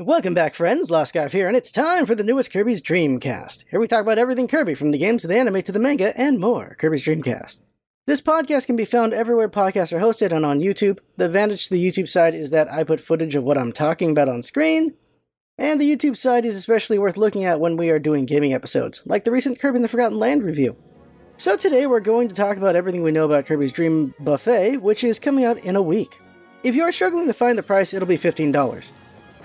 Welcome back, friends. Lost Scarf here, and it's time for the newest Kirby's Dreamcast. Here we talk about everything Kirby, from the games to the anime to the manga, and more. Kirby's Dreamcast. This podcast can be found everywhere podcasts are hosted and on YouTube. The advantage to the YouTube side is that I put footage of what I'm talking about on screen, and the YouTube side is especially worth looking at when we are doing gaming episodes, like the recent Kirby in the Forgotten Land review. So today we're going to talk about everything we know about Kirby's Dream Buffet, which is coming out in a week. If you're struggling to find the price, it'll be $15.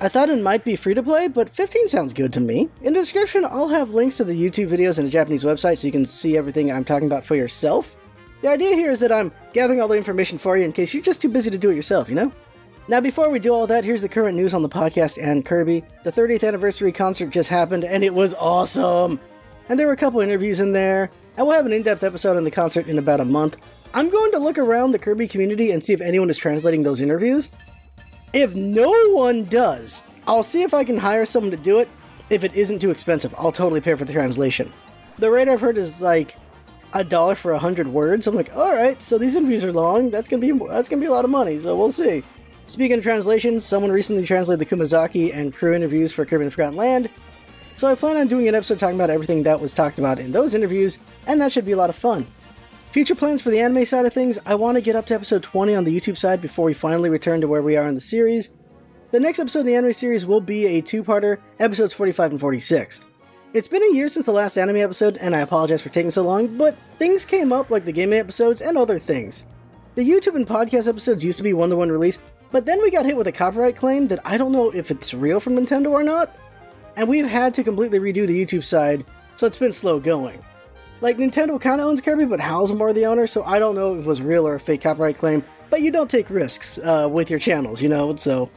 I thought it might be free to play, but 15 sounds good to me. In the description, I'll have links to the YouTube videos and a Japanese website so you can see everything I'm talking about for yourself. The idea here is that I'm gathering all the information for you in case you're just too busy to do it yourself, you know? Now, before we do all that, here's the current news on the podcast and Kirby. The 30th anniversary concert just happened, and it was awesome! And there were a couple interviews in there, and we'll have an in depth episode on the concert in about a month. I'm going to look around the Kirby community and see if anyone is translating those interviews. If no one does, I'll see if I can hire someone to do it. If it isn't too expensive, I'll totally pay for the translation. The rate I've heard is like a dollar for a hundred words. I'm like, all right, so these interviews are long. That's gonna be that's gonna be a lot of money. So we'll see. Speaking of translations, someone recently translated the Kumazaki and crew interviews for and Forgotten Land, so I plan on doing an episode talking about everything that was talked about in those interviews, and that should be a lot of fun. Future plans for the anime side of things, I want to get up to episode 20 on the YouTube side before we finally return to where we are in the series. The next episode in the anime series will be a two-parter, episodes 45 and 46. It's been a year since the last anime episode, and I apologize for taking so long, but things came up like the gaming episodes and other things. The YouTube and podcast episodes used to be one-to-one release, but then we got hit with a copyright claim that I don't know if it's real from Nintendo or not, and we've had to completely redo the YouTube side, so it's been slow going. Like, Nintendo kinda owns Kirby, but Hal's more the owner, so I don't know if it was real or a fake copyright claim, but you don't take risks uh, with your channels, you know, so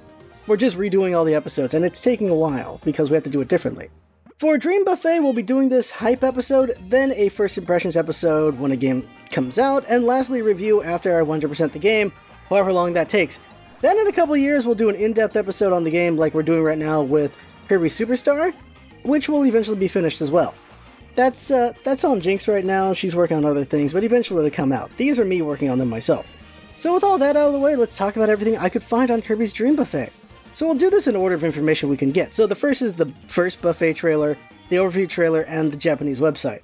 we're just redoing all the episodes, and it's taking a while because we have to do it differently. For Dream Buffet, we'll be doing this hype episode, then a first impressions episode when a game comes out, and lastly, review after I 100% the game, however long that takes. Then in a couple years, we'll do an in depth episode on the game like we're doing right now with Kirby Superstar, which will eventually be finished as well. That's uh, that's on Jinx right now. She's working on other things, but eventually it'll come out. These are me working on them myself. So with all that out of the way, let's talk about everything I could find on Kirby's Dream Buffet. So we'll do this in order of information we can get. So the first is the first buffet trailer, the overview trailer, and the Japanese website.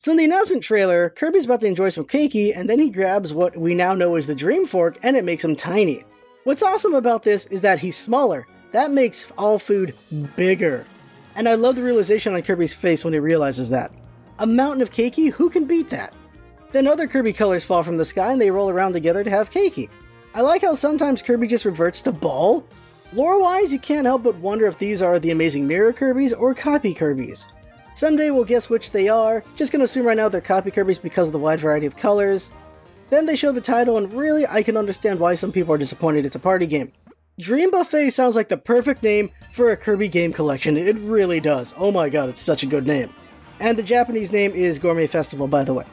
So in the announcement trailer, Kirby's about to enjoy some keiki, and then he grabs what we now know is the Dream Fork, and it makes him tiny. What's awesome about this is that he's smaller, that makes all food bigger. And I love the realization on Kirby's face when he realizes that. A mountain of keiki, who can beat that? Then other Kirby colors fall from the sky and they roll around together to have keiki. I like how sometimes Kirby just reverts to ball. Lore wise, you can't help but wonder if these are the amazing mirror Kirby's or copy Kirby's. Someday we'll guess which they are, just gonna assume right now they're copy Kirby's because of the wide variety of colors. Then they show the title, and really, I can understand why some people are disappointed it's a party game. Dream Buffet sounds like the perfect name for a Kirby game collection. It really does. Oh my god, it's such a good name. And the Japanese name is Gourmet Festival, by the way.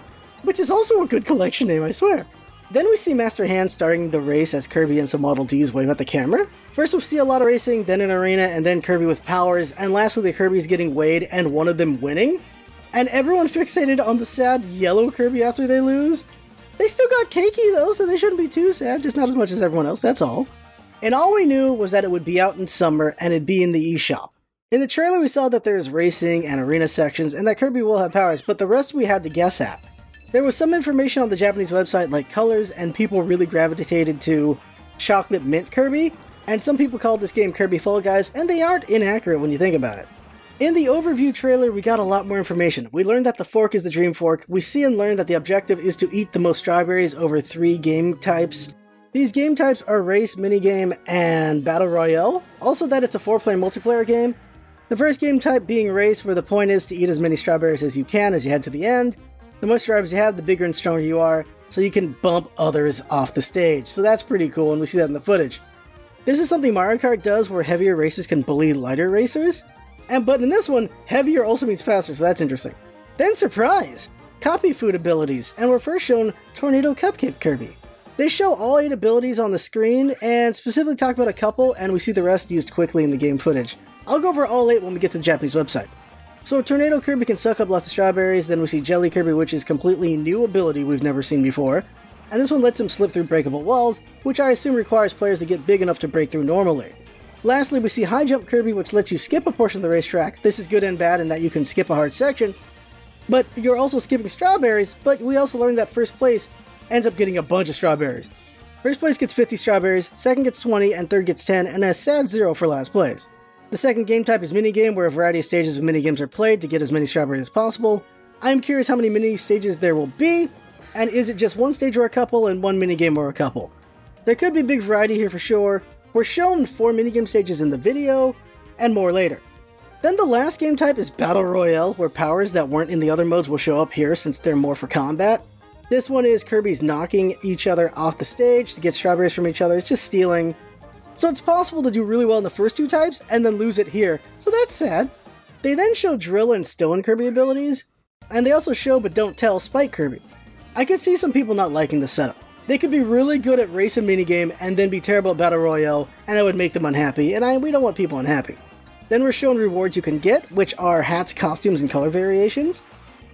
Which is also a good collection name, I swear. Then we see Master Hand starting the race as Kirby and some Waddle Dees wave at the camera. First we see a lot of racing, then an arena, and then Kirby with powers, and lastly the Kirby's getting weighed and one of them winning. And everyone fixated on the sad yellow Kirby after they lose. They still got keiki though, so they shouldn't be too sad, just not as much as everyone else, that's all. And all we knew was that it would be out in summer and it'd be in the eShop. In the trailer, we saw that there's racing and arena sections and that Kirby will have powers, but the rest we had to guess at. There was some information on the Japanese website like colors, and people really gravitated to chocolate mint Kirby, and some people called this game Kirby Fall Guys, and they aren't inaccurate when you think about it. In the overview trailer, we got a lot more information. We learned that the fork is the Dream Fork. We see and learn that the objective is to eat the most strawberries over three game types. These game types are race, minigame, and battle royale. Also, that it's a four player multiplayer game. The first game type being race, where the point is to eat as many strawberries as you can as you head to the end. The more strawberries you have, the bigger and stronger you are, so you can bump others off the stage. So that's pretty cool, and we see that in the footage. This is something Mario Kart does where heavier racers can bully lighter racers. And but in this one, heavier also means faster, so that's interesting. Then surprise! Copy food abilities, and we're first shown Tornado Cupcake Kirby. They show all 8 abilities on the screen and specifically talk about a couple, and we see the rest used quickly in the game footage. I'll go over all 8 when we get to the Japanese website. So Tornado Kirby can suck up lots of strawberries, then we see Jelly Kirby, which is completely new ability we've never seen before. And this one lets him slip through breakable walls, which I assume requires players to get big enough to break through normally. Lastly, we see High Jump Kirby, which lets you skip a portion of the racetrack. This is good and bad in that you can skip a hard section, but you're also skipping strawberries, but we also learned that first place ends up getting a bunch of strawberries. First place gets 50 strawberries, second gets 20, and third gets 10, and a sad zero for last place. The second game type is minigame, where a variety of stages of minigames are played to get as many strawberries as possible. I am curious how many mini stages there will be, and is it just one stage or a couple, and one minigame or a couple? There could be big variety here for sure. We're shown four minigame stages in the video, and more later. Then the last game type is Battle Royale, where powers that weren't in the other modes will show up here since they're more for combat. This one is Kirby's knocking each other off the stage to get strawberries from each other. It's just stealing. So it's possible to do really well in the first two types and then lose it here. So that's sad. They then show Drill and Stone Kirby abilities, and they also show but don't tell Spike Kirby. I could see some people not liking the setup. They could be really good at race and minigame and then be terrible at Battle Royale, and that would make them unhappy, and I, we don't want people unhappy. Then we're shown rewards you can get, which are hats, costumes, and color variations.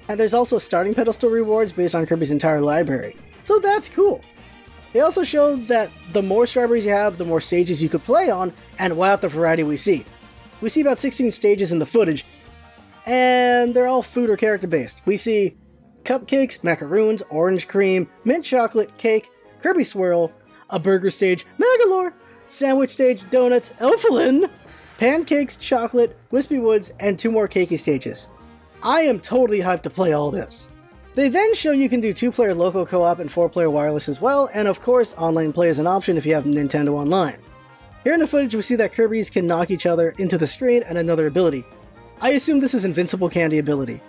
And there's also starting pedestal rewards based on Kirby's entire library. So that's cool. They also show that the more strawberries you have, the more stages you could play on, and wow, the variety we see. We see about 16 stages in the footage, and they're all food or character based. We see cupcakes, macaroons, orange cream, mint chocolate, cake, Kirby swirl, a burger stage, Magolor, sandwich stage, donuts, Elfilin, pancakes, chocolate, Wispy Woods, and two more cakey stages. I am totally hyped to play all this. They then show you can do two player local co op and four player wireless as well, and of course, online play is an option if you have Nintendo Online. Here in the footage, we see that Kirby's can knock each other into the screen and another ability. I assume this is Invincible Candy ability.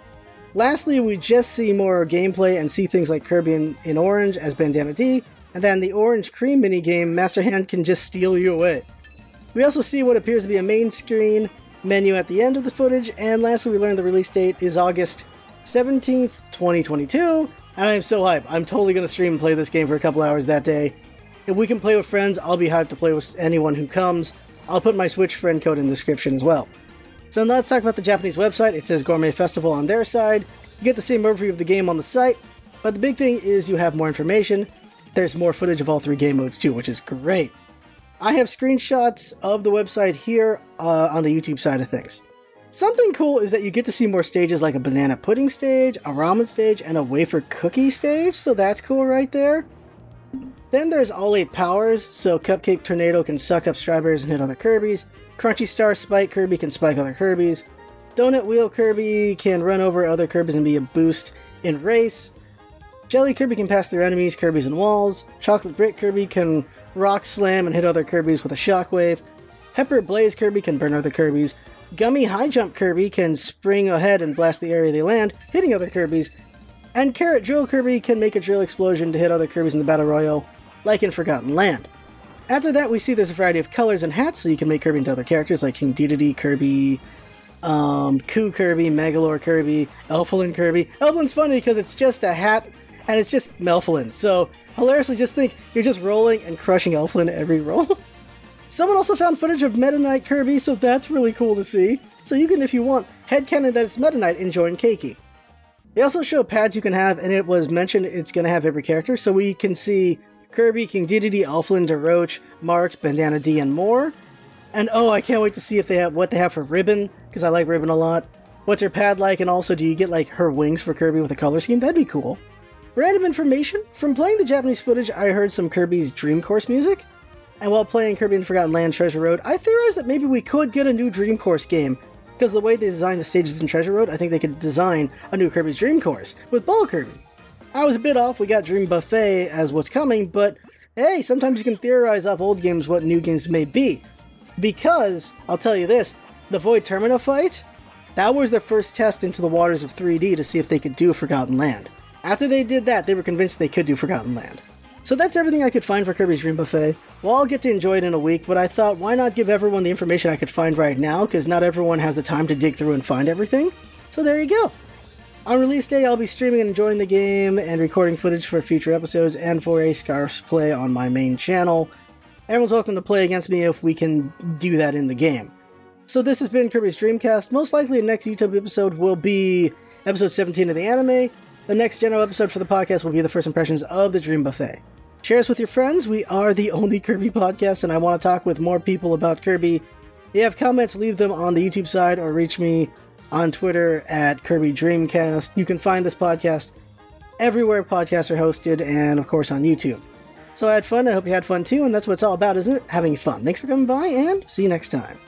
Lastly, we just see more gameplay and see things like Kirby in, in orange as Bandana Dee, and then the orange cream minigame, Master Hand can just steal you away. We also see what appears to be a main screen menu at the end of the footage, and lastly, we learned the release date is August 17th, 2022, and I am so hyped. I'm totally going to stream and play this game for a couple hours that day. If we can play with friends, I'll be hyped to play with anyone who comes. I'll put my Switch friend code in the description as well. So now let's talk about the Japanese website. It says Gourmet Festival on their side. You get the same overview of the game on the site, but the big thing is you have more information. There's more footage of all three game modes too, which is great. I have screenshots of the website here uh, on the YouTube side of things. Something cool is that you get to see more stages like a banana pudding stage, a ramen stage, and a wafer cookie stage, so that's cool right there. Then there's all 8 powers, so Cupcake Tornado can suck up strawberries and hit other Kirby's, Crunchy Star Spike Kirby can spike other Kirby's, Donut Wheel Kirby can run over other Kirby's and be a boost in race, Jelly Kirby can pass through enemies, Kirby's, and walls, Chocolate Brick Kirby can Rock Slam and hit other Kirby's with a shockwave. Pepper Blaze Kirby can burn other Kirby's. Gummy High Jump Kirby can spring ahead and blast the area they land, hitting other Kirby's. And Carrot Drill Kirby can make a drill explosion to hit other Kirby's in the Battle Royale, like in Forgotten Land. After that, we see there's a variety of colors and hats, so you can make Kirby into other characters like King Dedede Kirby, um, Coo Kirby, Magolor Kirby, Elfilin Kirby. Elfilin's funny because it's just a hat and it's just Melflin. so hilariously just think you're just rolling and crushing Elfilin every roll. Someone also found footage of Meta Knight Kirby, so that's really cool to see. So you can, if you want, headcanon that it's Meta Knight and join Keiki. They also show pads you can have, and it was mentioned it's going to have every character, so we can see Kirby, King Dedede, Elfilin, Daroach, Marx, Bandana Dee, and more. And oh, I can't wait to see if they have what they have for Ribbon, because I like Ribbon a lot. What's her pad like, and also do you get like her wings for Kirby with a color scheme? That'd be cool. Random information from playing the Japanese footage, I heard some Kirby's Dream Course music. And while playing Kirby and Forgotten Land Treasure Road, I theorized that maybe we could get a new Dream Course game. Because the way they designed the stages in Treasure Road, I think they could design a new Kirby's Dream Course with Ball Kirby. I was a bit off, we got Dream Buffet as what's coming, but hey, sometimes you can theorize off old games what new games may be. Because, I'll tell you this, the Void Termina fight, that was their first test into the waters of 3D to see if they could do Forgotten Land. After they did that, they were convinced they could do Forgotten Land. So that's everything I could find for Kirby's Dream Buffet. Well, I'll get to enjoy it in a week, but I thought why not give everyone the information I could find right now, because not everyone has the time to dig through and find everything. So there you go. On release day, I'll be streaming and enjoying the game and recording footage for future episodes and for a Scarfs play on my main channel. Everyone's welcome to play against me if we can do that in the game. So this has been Kirby's Dreamcast. Most likely the next YouTube episode will be episode 17 of the anime, the next general episode for the podcast will be the first impressions of the Dream Buffet. Share us with your friends. We are the only Kirby podcast, and I want to talk with more people about Kirby If you have comments, leave them on the YouTube side or reach me on Twitter at Kirby Dreamcast. You can find this podcast everywhere podcasts are hosted and, of course, on YouTube. So I had fun. I hope you had fun too, and that's what it's all about, isn't it? Having fun. Thanks for coming by, and see you next time.